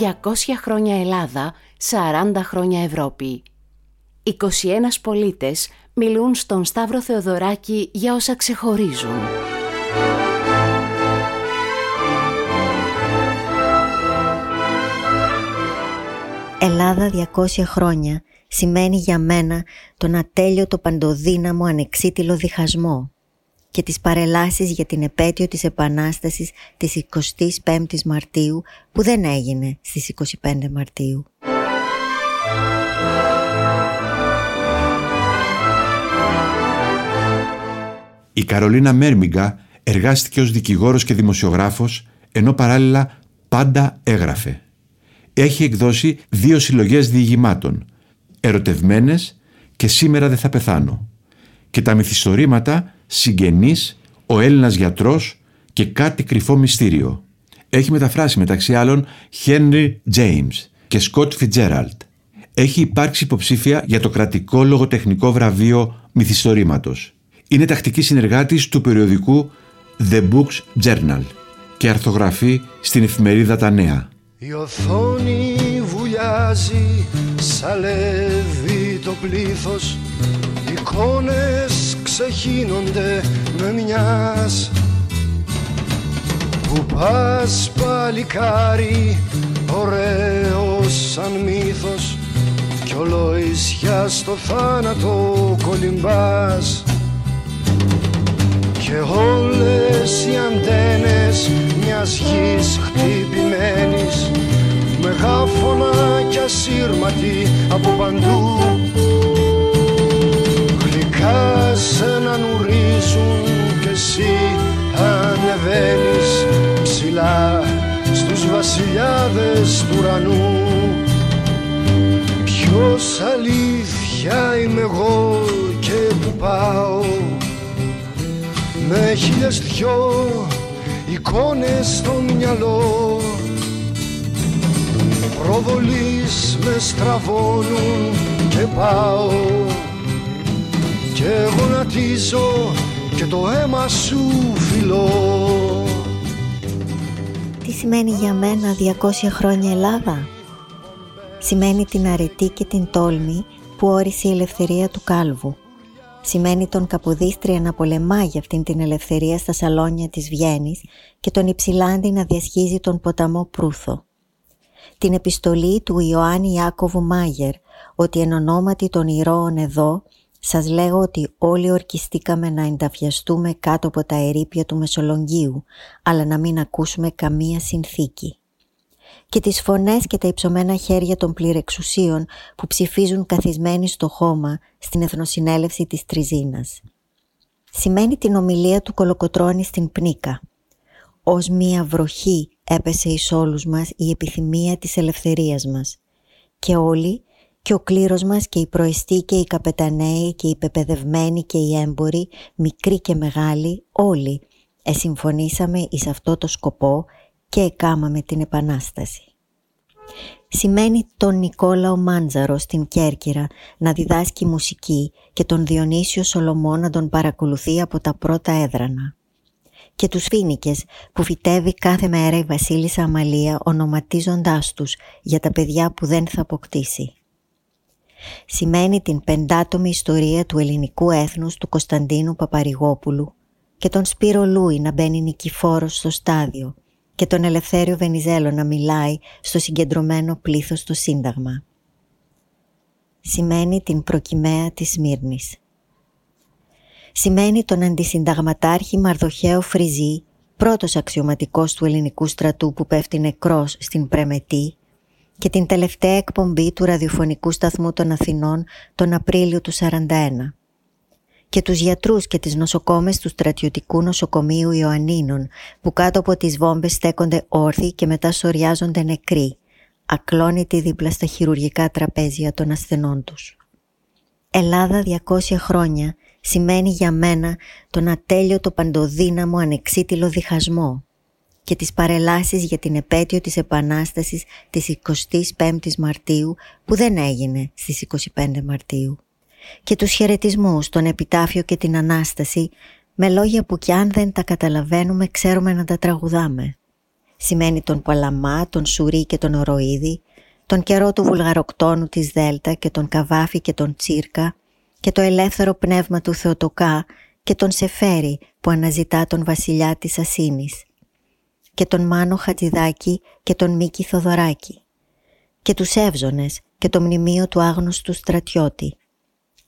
200 χρόνια Ελλάδα, 40 χρόνια Ευρώπη. 21 πολίτες μιλούν στον Σταύρο Θεοδωράκη για όσα ξεχωρίζουν. Ελλάδα 200 χρόνια σημαίνει για μένα τον ατέλειωτο παντοδύναμο ανεξίτηλο διχασμό και τις παρελάσεις για την επέτειο της Επανάστασης της 25ης Μαρτίου που δεν έγινε στις 25 Μαρτίου. Η Καρολίνα Μέρμιγκα εργάστηκε ως δικηγόρος και δημοσιογράφος ενώ παράλληλα πάντα έγραφε. Έχει εκδώσει δύο συλλογές διηγημάτων «Ερωτευμένες» και «Σήμερα δεν θα πεθάνω» και τα μυθιστορήματα «Συγγενής», «Ο Έλληνας γιατρός» και «Κάτι κρυφό μυστήριο». Έχει μεταφράσει μεταξύ άλλων Henry James και Scott Fitzgerald. Έχει υπάρξει υποψήφια για το κρατικό λογοτεχνικό βραβείο μυθιστορήματος. Είναι τακτική συνεργάτης του περιοδικού The Books Journal και αρθογραφεί στην εφημερίδα Τα Νέα. Η οθόνη βουλιάζει, σαλεύει το πλήθος Εικόνες ξεχύνονται με μιας Που πας παλικάρι, ωραίος σαν μύθος Κι ολοησιά στο θάνατο κολυμπάς. Και όλες οι αντένες μιας γης χτυπημένης γάφωνα κι ασύρματη από παντού βασιλιάδες του ουρανού. Ποιος αλήθεια είμαι εγώ και που πάω. Με χίλιες δυο εικόνες στο μυαλό. Προβολής με στραβώνουν και πάω. Και γονατίζω και το αίμα σου φιλώ. Τι σημαίνει για μένα 200 χρόνια Ελλάδα; Σημαίνει την αρετή και την τόλμη που όρισε η ελευθερία του κάλβου Σημαίνει τον Καποδίστρια να πολεμά για αυτήν την ελευθερία στα σαλόνια της Βιέννης και τον Υψηλάντη να διασχίζει τον ποταμό Προύθο. Την επιστολή του Ιωάννη Ιάκωβου Μάγερ ότι εν ονόματι των ηρώων εδώ σας λέγω ότι όλοι ορκιστήκαμε να ενταφιαστούμε κάτω από τα ερήπια του Μεσολογγίου αλλά να μην ακούσουμε καμία συνθήκη και τις φωνές και τα υψωμένα χέρια των πληρεξουσίων που ψηφίζουν καθισμένοι στο χώμα στην Εθνοσυνέλευση της Τριζίνας. Σημαίνει την ομιλία του Κολοκοτρώνη στην Πνίκα. Ως μία βροχή έπεσε εις όλους μας η επιθυμία της ελευθερίας μας. Και όλοι, και ο κλήρος μας και οι προεστοί και οι καπεταναίοι και οι πεπαιδευμένοι και οι έμποροι, μικροί και μεγάλοι, όλοι, εσυμφωνήσαμε εις αυτό το σκοπό και εκάμαμε την Επανάσταση. Σημαίνει τον Νικόλαο Μάντζαρο στην Κέρκυρα να διδάσκει μουσική και τον Διονύσιο Σολομό να τον παρακολουθεί από τα πρώτα έδρανα. Και τους φίνικες που φυτεύει κάθε μέρα η Βασίλισσα Αμαλία ονοματίζοντάς τους για τα παιδιά που δεν θα αποκτήσει. Σημαίνει την πεντάτομη ιστορία του ελληνικού έθνους του Κωνσταντίνου Παπαρηγόπουλου και τον Σπύρο Λούι να μπαίνει νικηφόρος στο στάδιο και τον Ελευθέριο Βενιζέλο να μιλάει στο συγκεντρωμένο πλήθος του Σύνταγμα. Σημαίνει την προκυμαία της Σμύρνης. Σημαίνει τον αντισυνταγματάρχη Μαρδοχαίο Φριζή, πρώτος αξιωματικός του ελληνικού στρατού που πέφτει νεκρός στην Πρεμετή και την τελευταία εκπομπή του ραδιοφωνικού σταθμού των Αθηνών τον Απρίλιο του 41 και τους γιατρούς και τις νοσοκόμες του στρατιωτικού νοσοκομείου Ιωαννίνων που κάτω από τις βόμβες στέκονται όρθιοι και μετά σοριάζονται νεκροί, ακλόνητοι δίπλα στα χειρουργικά τραπέζια των ασθενών τους. Ελλάδα 200 χρόνια σημαίνει για μένα τον ατέλειωτο παντοδύναμο ανεξίτηλο διχασμό και τις παρελάσεις για την επέτειο της Επανάστασης της 25ης Μαρτίου που δεν έγινε στις 25 Μαρτίου και τους χαιρετισμούς τον επιτάφιο και την Ανάσταση με λόγια που κι αν δεν τα καταλαβαίνουμε ξέρουμε να τα τραγουδάμε. Σημαίνει τον Παλαμά, τον Σουρί και τον Οροίδη, τον καιρό του βουλγαροκτόνου της Δέλτα και τον Καβάφη και τον Τσίρκα και το ελεύθερο πνεύμα του Θεοτοκά και τον Σεφέρη που αναζητά τον βασιλιά της Ασίνης και τον Μάνο Χατζηδάκη και τον Μίκη Θοδωράκη και τους Εύζονες και το μνημείο του άγνωστου στρατιώτη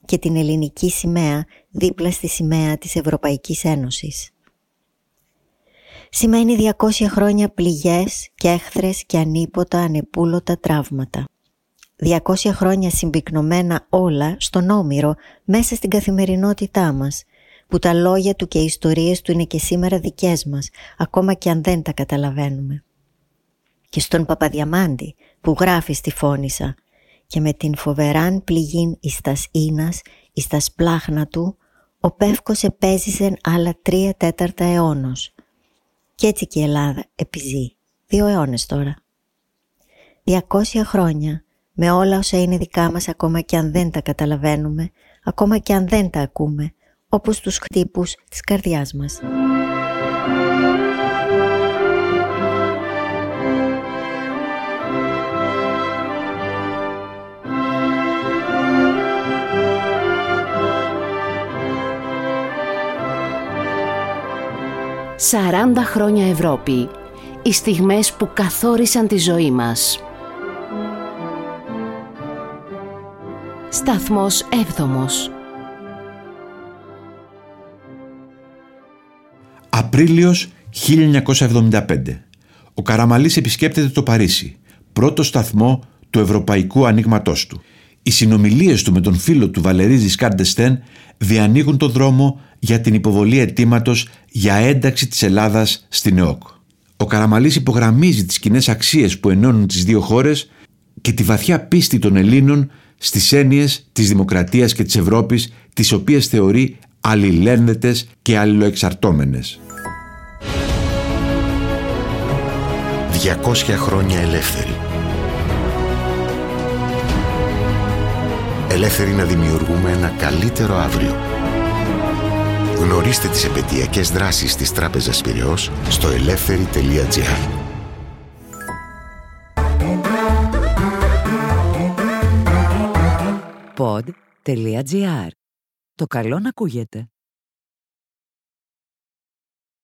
και την ελληνική σημαία δίπλα στη σημαία της Ευρωπαϊκής Ένωσης. Σημαίνει 200 χρόνια πληγές και έχθρες και ανίποτα ανεπούλωτα τραύματα. 200 χρόνια συμπυκνωμένα όλα στον Όμηρο μέσα στην καθημερινότητά μας που τα λόγια του και οι ιστορίες του είναι και σήμερα δικές μας ακόμα και αν δεν τα καταλαβαίνουμε. Και στον Παπαδιαμάντη που γράφει στη φώνησα και με την φοβεράν πληγήν εις τας ίνας, εις τας πλάχνα του, ο Πεύκος επέζησεν άλλα τρία τέταρτα αιώνος. Κι έτσι και η Ελλάδα επιζεί. Δύο αιώνες τώρα. Διακόσια χρόνια με όλα όσα είναι δικά μας ακόμα και αν δεν τα καταλαβαίνουμε, ακόμα και αν δεν τα ακούμε, όπως τους χτύπους της καρδιάς μας. «40 χρόνια Ευρώπη» οι στιγμές που καθόρισαν τη ζωή μας. Σταθμός 7 Απρίλιος 1975. Ο Καραμαλής επισκέπτεται το Παρίσι, πρώτο σταθμό του ευρωπαϊκού ανοίγματός του. Οι συνομιλίες του με τον φίλο του Βαλερή Ζισκάρντεστεν διανοίγουν το δρόμο για την υποβολή αιτήματος για ένταξη της Ελλάδας στην ΕΟΚ. Ο Καραμαλής υπογραμμίζει τις κοινέ αξίες που ενώνουν τις δύο χώρες και τη βαθιά πίστη των Ελλήνων στις έννοιες της δημοκρατίας και της Ευρώπης, τις οποίες θεωρεί αλληλένδετες και αλληλοεξαρτώμενες. 200 χρόνια ελεύθεροι. Ελεύθεροι να δημιουργούμε ένα καλύτερο αύριο. Γνωρίστε τις επαιτειακές δράσεις της Τράπεζας Πυραιός στο ελεύθερη.gr Pod.gr. Το καλό να ακούγεται.